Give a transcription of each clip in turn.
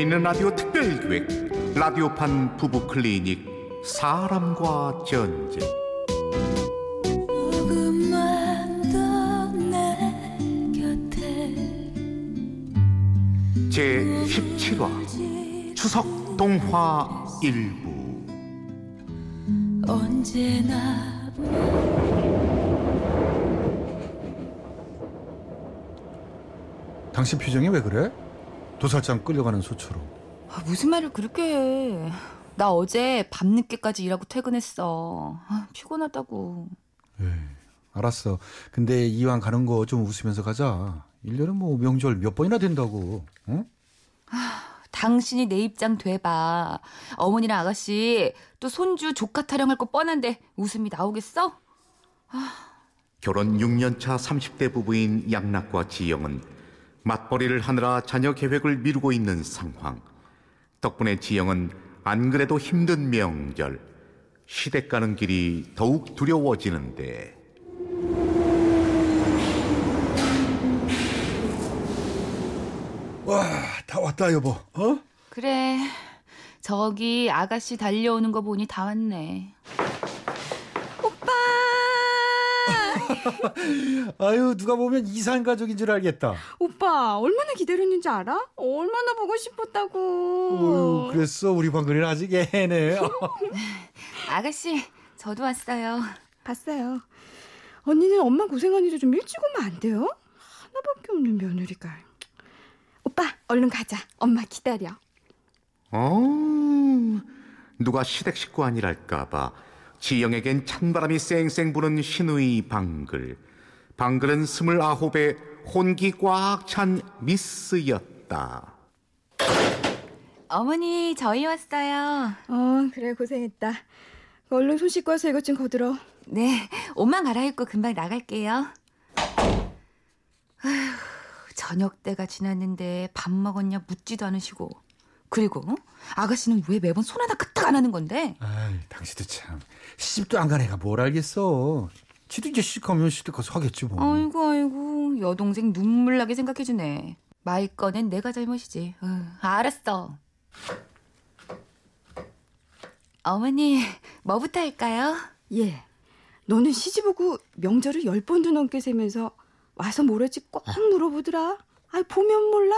재미있는 라디오 특별기획 라디오판 부부 클리닉 사람과 전쟁 제 17화 추석 동화 일부 언제나 당신 표정이 왜 그래? 도살장 끌려가는 소처럼. 아, 무슨 말을 그렇게 해. 나 어제 밤늦게까지 일하고 퇴근했어. 아, 피곤하다고. 에이, 알았어. 근데 이왕 가는 거 좀 웃으면서 가자. 1년에 뭐 명절 몇 번이나 된다고. 응? 당신이 내 입장 돼봐. 어머니랑 아가씨 또 손주 조카 타령할 거 뻔한데 웃음이 나오겠어? 결혼 6년 차 30대 부부인 양락과 지영은 맞벌이를 하느라 자녀 계획을 미루고 있는 상황. 덕분에 지영은 안 그래도 힘든 명절, 시댁 가는 길이 더욱 두려워지는데 와, 다 왔다 여보. 어? 그래. 저기 아가씨 달려오는 거 보니 다 왔네. 아유 누가 보면 이산 가족인 줄 알겠다. 오빠 얼마나 기다렸는지 알아? 얼마나 보고 싶었다고. 어유 그랬어 우리 방글이는 아직 애네. 아가씨, 저도 왔어요. 봤어요. 언니는 엄마 고생한 일을 좀 일찍 오면 안 돼요? 하나밖에 없는 며느리가. 오빠 얼른 가자. 엄마 기다려. 어, 누가 시댁 식구 아니랄까봐 지영에겐 찬바람이 쌩쌩 부는 신우이 방글. 방글은 스물아홉에 혼기 꽉 찬 미스였다. 어머니, 저희 왔어요. 어 그래 고생했다. 얼른 손 씻고 와서 이것 좀 거들어. 네, 옷만 갈아입고 금방 나갈게요. 아휴, 저녁 때가 지났는데 밥 먹었냐 묻지도 않으시고. 그리고 아가씨는 왜 매번 손 하나 까딱 안 하는 건데? 아이 당신도 참 시집도 안 간 애가 뭘 알겠어. 지도 이제 시집 가면 시댁 가서 하겠지 뭐. 아이고 아이고 여동생 눈물 나게 생각해주네. 말 꺼낸 내가 잘못이지. 어, 알았어. 어머니 뭐부터 할까요? 예. 너는 시집 오고 명절을 열 번도 넘게 세면서 와서 뭐랬지 꼭 물어보더라. 아이 보면 몰라.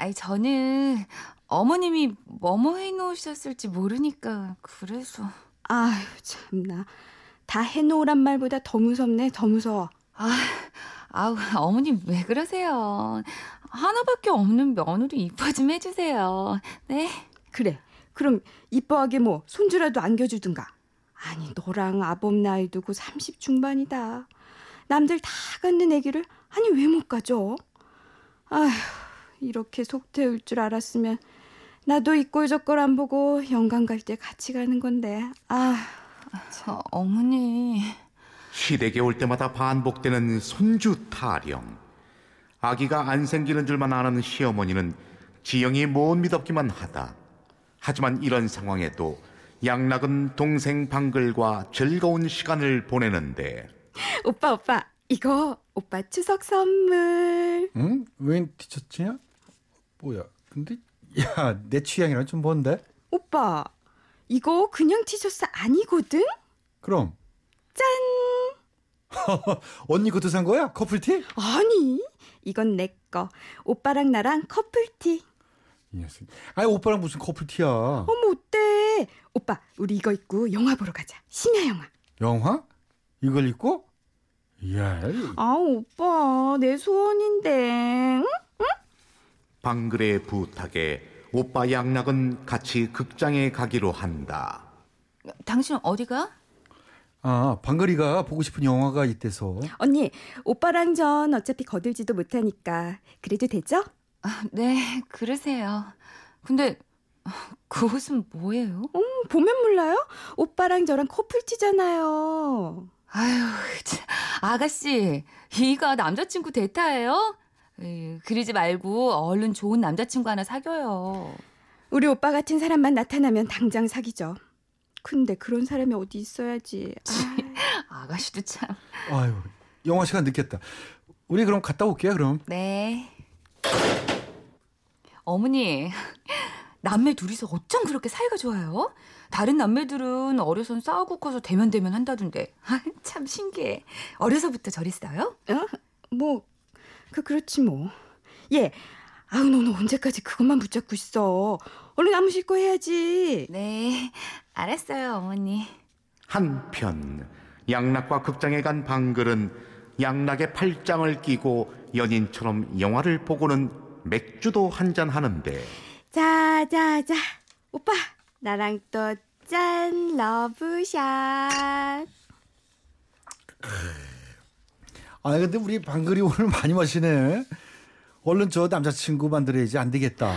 아니 저는 어머님이 뭐뭐 해놓으셨을지 모르니까 그래서 아유 참나. 다 해놓으란 말보다 더 무섭네. 더 무서워. 아 아우 어머님 왜 그러세요? 하나밖에 없는 며느리 이뻐 좀 해주세요. 네. 그래. 그럼 이뻐하게 뭐 손주라도 안겨주든가. 아니 너랑 아범 나이 두고 30 중반이다. 남들 다 갖는 애기를 아니 왜 못 가져? 아휴 이렇게 속 태울 줄 알았으면 나도 이꼴 저꼴 안 보고 영감 갈 때 같이 가는 건데. 아 저 어머니 시댁에 올 때마다 반복되는 손주 타령. 아기가 안 생기는 줄만 아는 시어머니는 지영이 못 믿었기만 하다. 하지만 이런 상황에도 양락은 동생 방글과 즐거운 시간을 보내는데 오빠 오빠 이거 오빠 추석 선물. 응? 웬 티셔츠냐? 뭐야? 근데 야 내 취향이랑 좀 뭔데? 오빠 이거 그냥 티셔츠 아니거든? 그럼 짠. 언니 것도 산 거야? 커플티? 아니 이건 내 거. 오빠랑 나랑 커플티. 이 녀석. 아니 오빠랑 무슨 커플티야? 어머 어때? 오빠 우리 이거 입고 영화 보러 가자. 심야 영화. 영화? 이걸 입고? 야, 아 오빠 내 소원인데. 응? 방글의 부탁에 오빠 양락은 같이 극장에 가기로 한다. 당신 어디가? 아 방글이가 보고 싶은 영화가 있대서. 언니 오빠랑 전 어차피 거들지도 못하니까 그래도 되죠? 아, 네 그러세요. 근데 그 옷은 뭐예요? 음, 보면 몰라요? 오빠랑 저랑 커플티잖아요. 아유 참, 아가씨 이가 남자친구 대타예요? 에이, 그러지 말고 얼른 좋은 남자친구 하나 사겨요. 우리 오빠 같은 사람만 나타나면 당장 사귀죠. 근데 그런 사람이 어디 있어야지. 아, 아가씨도 참. 아유 영화 시간 늦겠다. 우리 그럼 갔다 올게요 그럼. 네. 어머니, 남매 둘이서 어쩜 그렇게 사이가 좋아요? 다른 남매들은 어려선 싸우고 커서 대면대면 한다던데. 아, 참 신기해. 어려서부터 저랬어요? 뭐, 그, 그렇지 뭐. 예. 아우, 너는 언제까지 그것만 붙잡고 있어. 얼른 나무 싣고 해야지. 네, 알았어요, 어머니. 한편 양락과 극장에 간 방글은 양락의 팔짱을 끼고 연인처럼 영화를 보고는 맥주도 한잔 하는데 자, 자, 자. 오빠, 나랑 또 짠, 러브샷. 아 근데 우리 방글이 오늘 많이 마시네. 얼른 저 남자친구 만들어야지 안 되겠다.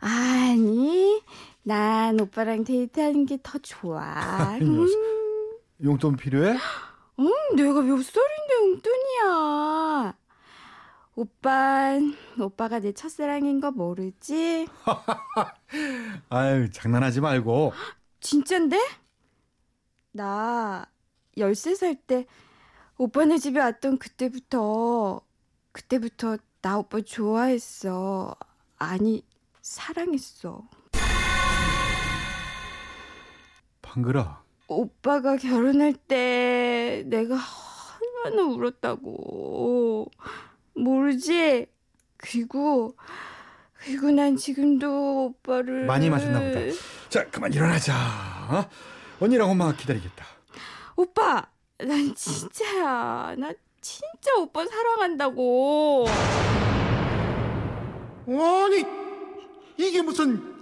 아니, 난 오빠랑 데이트하는 게 더 좋아. 이 녀석. 용돈 필요해? 응, 내가 몇 살인데 용돈이야. 오빠, 오빠가 내 첫사랑인 거 모르지? 아유 장난하지 말고. 진짠데? 나 13살 때 오빠네 집에 왔던 그때부터 그때부터 나 오빠 좋아했어. 아니, 사랑했어. 방글아. 오빠가 결혼할 때 내가 얼마나 울었다고. 모르지? 그리고 그리고 난 지금도 오빠를 많이 마셨나 보다. 자 그만 일어나자. 어? 언니랑 엄마 기다리겠다. 오빠, 난 진짜야. 나 진짜 오빠 사랑한다고. 아니 이게 무슨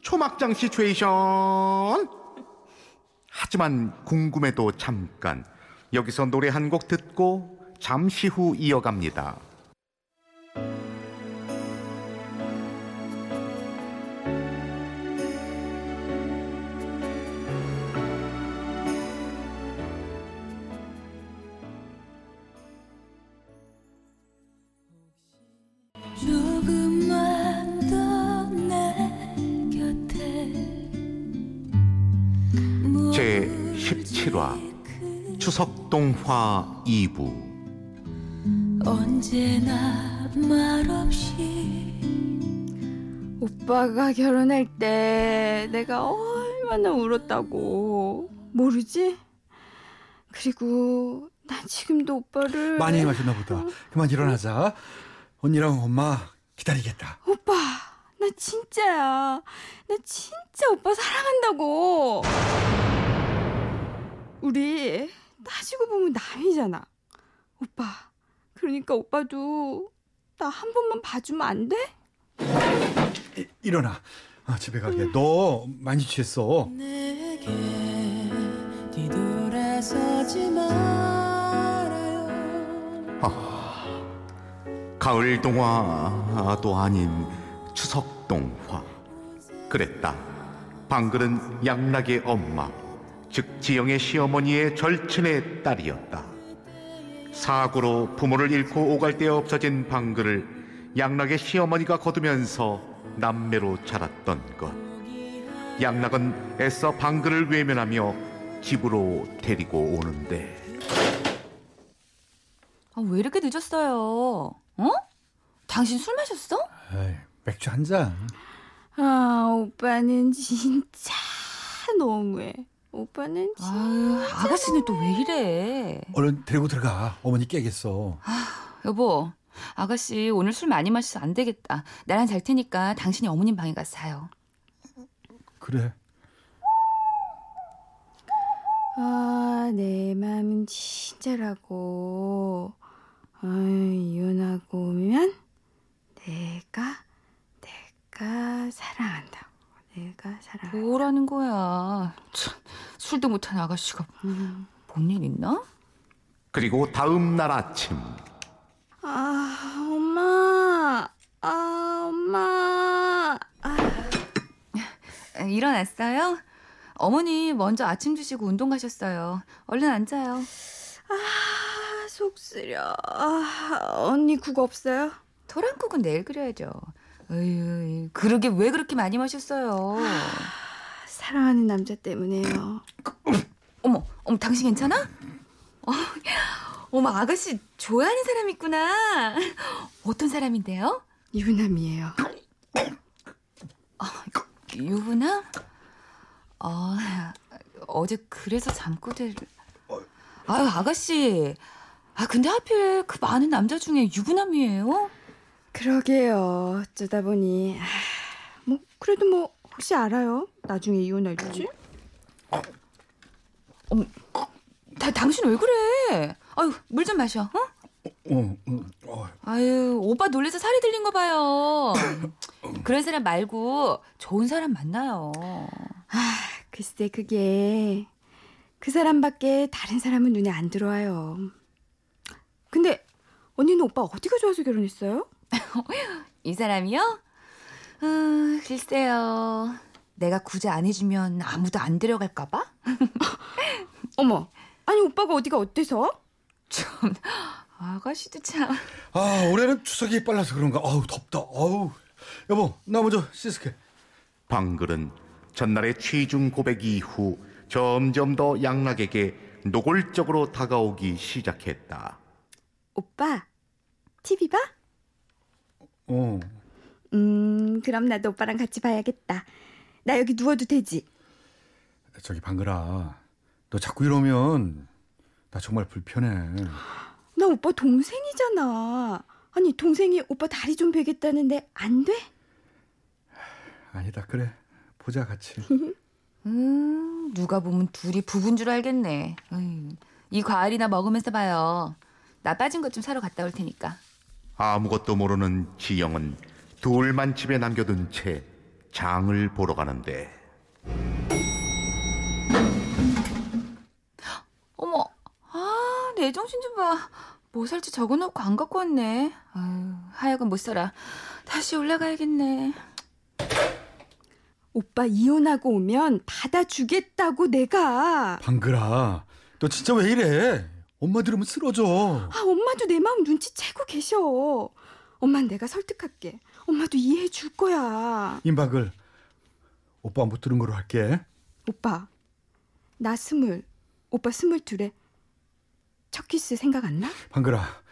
초막장 시츄에이션 하지만 궁금해도 잠깐 여기서 노래 한 곡 듣고 잠시 후 이어갑니다 17화 추석동화 2부 언제나 말없이 오빠가 결혼할 때 내가 얼마나 울었다고. 모르지? 그리고 난 지금도 오빠를 많이 마셨나 보다. 그만 일어나자. 언니랑 엄마 기다리겠다. 오빠, 나 진짜야. 나 진짜 오빠 사랑한다고. 우리 따지고 보면 남이잖아. 오빠, 그러니까 오빠도 나 한 번만 봐주면 안 돼? 이- 일어나. 아, 집에 가게. 너 많이 취했어. 내게 뒤돌아서지 말아요 가을 동화도 아닌 추석 동화. 그랬다. 방글은 양락의 엄마, 즉 지영의 시어머니의 절친의 딸이었다. 사고로 부모를 잃고 오갈 데 없어진 방글을 양락의 시어머니가 거두면서 남매로 자랐던 것. 양락은 애써 방글을 외면하며 집으로 데리고 오는데 아, 왜 이렇게 늦었어요? 어? 당신 술 마셨어? 에이, 맥주 한 잔. 아, 오빠는 진짜 너무해. 오빠는 진짜. 아유, 아가씨는 또 왜 이래? 얼른 데리고 들어가. 어머니 깨겠어. 여보, 아가씨 오늘 술 많이 마셔서 안 되겠다. 나랑 잘 테니까 당신이 어머님 방에 가서 자요. 그래. 아, 내 마음은 진짜라고. 아유, 이혼하고 오면 내가, 내가 사랑한다고. 내가 사랑. 뭐라는 거야? 참, 술도 못한 아가씨가 음. 뭔일 있나? 그리고 다음 날 아침 아, 엄마. 아, 엄마. 아, 아, 일어났어요? 어머니 먼저 아침 드시고 운동 가셨어요. 얼른 앉아요. 아, 속 쓰려. 아, 언니 국 없어요? 토랑국은 내일 끓여야죠. 어휴, 그러게 왜 그렇게 많이 마셨어요? 사랑하는 남자 때문에요. 어머, 어머, 당신 괜찮아? 어, 어머, 아가씨 좋아하는 사람 있구나. 어떤 사람인데요? 유남이에요. 유부남? 어, 어제 그래서 잠꼬대를. 아유, 아가씨. 아, 근데 하필 그 많은 남자 중에 유부남이에요? 그러게요. 어쩌다 보니 아, 뭐 그래도 뭐 혹시 알아요? 나중에 이혼할지? 다, 당신 왜 그래? 아유, 물 좀 마셔, 어? 어, 어, 어. 아유, 오빠 놀래서 살이 들린 거 봐요. 그런 사람 말고 좋은 사람 만나요. 아, 글쎄 그게 그 사람밖에 다른 사람은 눈에 안 들어와요. 근데 언니는 오빠 어디가 좋아서 결혼했어요? 이 사람이요? 음, 글쎄요. 내가 구제 안 해주면 아무도 안 데려갈까봐? 어머, 아니 오빠가 어디가 어때서? 좀, 아가씨도 참. 아, 올해는 추석이 빨라서 그런가. 아우, 덥다. 아우. 여보, 나 먼저 씻을게. 방글은 전날의 취중 고백 이후 점점 더 양락에게 노골적으로 다가오기 시작했다. 오빠, TV 봐? 어. 음, 그럼 나도 오빠랑 같이 봐야겠다. 나 여기 누워도 되지? 저기 방글아. 너 자꾸 이러면 나 정말 불편해. 나 오빠 동생이잖아. 아니 동생이 오빠 다리 좀 베겠다는데 안 돼? 아니다. 그래. 보자 같이. 음, 누가 보면 둘이 부부인 줄 알겠네. 어이, 이 과일이나 먹으면서 봐요. 나 빠진 것 좀 사러 갔다 올 테니까. 아무것도 모르는 지영은 둘만 집에 남겨둔 채 장을 보러 가는데 어머, 아, 내 정신 좀 봐. 뭐 살지 적어놓고 안 갖고 왔네. 아유, 하여간 못 살아. 다시 올라가야겠네. 오빠 이혼하고 오면 받아주겠다고 내가. 방글아. 너 진짜 왜 이래? 엄마 들으면 쓰러져. 아 엄마도 내 마음 눈치채고 계셔. 엄만 내가 설득할게. 엄마도 이해해 줄 거야. 임방글. 오빠 못 들은 거로 할게. 오빠, 나 스물, 오빠 스물 둘에 첫 키스 생각 안 나? 방글아.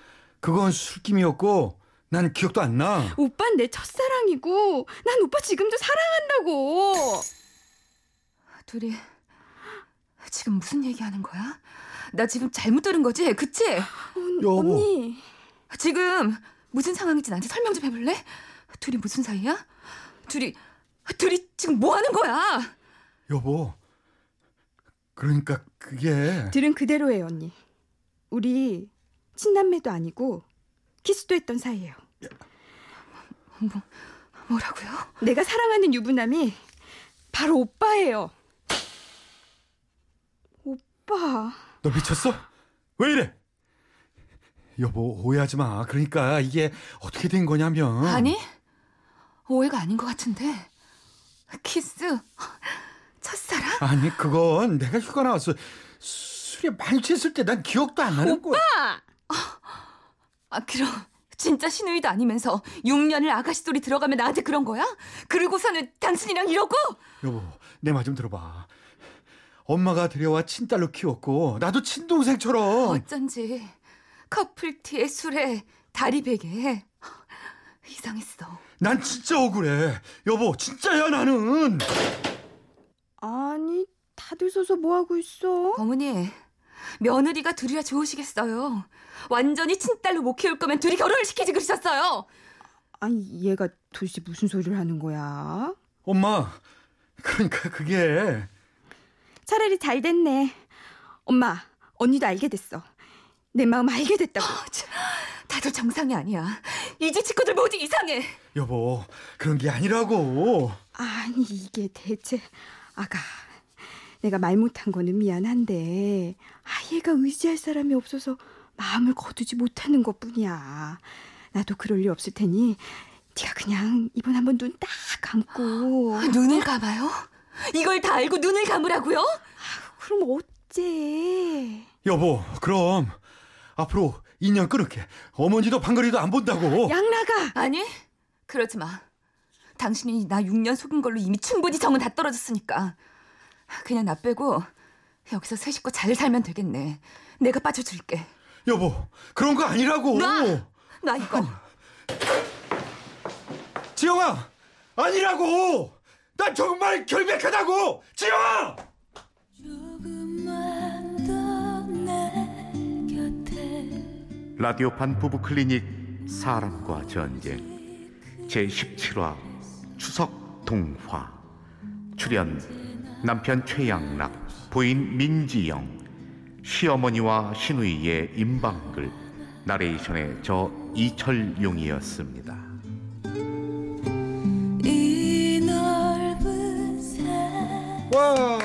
그건 술김이었고 난 기억도 안 나. 오빤 내 첫사랑이고 난 오빠 지금도 사랑한다고. 둘이 지금 무슨 얘기하는 거야? 나 지금 잘못 들은 거지? 그치? 언, 여보. 언니. 지금 무슨 상황인지 나한테 설명 좀 해볼래? 둘이 무슨 사이야? 둘이 둘이 지금 뭐 하는 거야? 여보. 그러니까 그게 들은 그대로예요, 언니. 우리 친남매도 아니고 키스도 했던 사이예요. 뭐라고요? 내가 사랑하는 유부남이 바로 오빠예요. 오빠. 너 미쳤어? 왜 이래? 여보 오해하지 마. 그러니까 이게 어떻게 된 거냐면 아니 오해가 아닌 것 같은데 키스 첫사랑? 아니 그건 내가 휴가 나왔어. 술에 많이 취했을 때 난 기억도 안 나는 거야. 아 그럼 진짜 신우이도 아니면서 6년을 아가씨 소리 들어가면 나한테 그런 거야? 그러고서는 당신이랑 이러고? 여보 내 말 좀 들어봐. 엄마가 들여와 친딸로 키웠고 나도 친동생처럼 어쩐지 커플티에 술에 다리 베개 이상했어. 난 진짜 억울해. 여보 진짜야 나는. 아니, 다들 서서 뭐 하고 있어? 어머니 며느리가 둘이라 좋으시겠어요. 완전히 친딸로 못 키울 거면 둘이 결혼을 시키지 그러셨어요. 아니, 얘가 도대체 무슨 소리를 하는 거야? 엄마 그러니까 그게 차라리 잘 됐네. 엄마, 언니도 알게 됐어. 내 마음 알게 됐다고. 참, 다들 정상이 아니야. 이집 식구들 모두 이상해. 여보 그런 게 아니라고. 아니, 이게 대체 아가. 내가 말 못한 거는 미안한데 아 얘가 의지할 사람이 없어서 마음을 거두지 못하는 것뿐이야. 나도 그럴 리 없을 테니 네가 그냥 이번 한번 눈 딱 감고 눈을 감아요? 이걸 다 알고 눈을 감으라고요? 그럼 어째? 여보, 그럼 앞으로 2년 끊을게. 어머니도 방거리도 안 본다고. 양나가 아니, 그러지 마. 당신이 나 6년 속인 걸로 이미 충분히 정은 다 떨어졌으니까. 그냥 나 빼고 여기서 새 식구 잘 살면 되겠네. 내가 빠져줄게. 여보, 그런 거 아니라고. 놔! 나 이거. 지영아, 아니라고! 난 정말 결백하다고! 지영아! 라디오판 부부 클리닉 사람과 전쟁. 제 17화 추석 동화. 출연 남편 최양락 부인 민지영 시어머니와 신우이의 임방글. 나레이션의 저 이철용이었습니다. 이 넓은 새 와,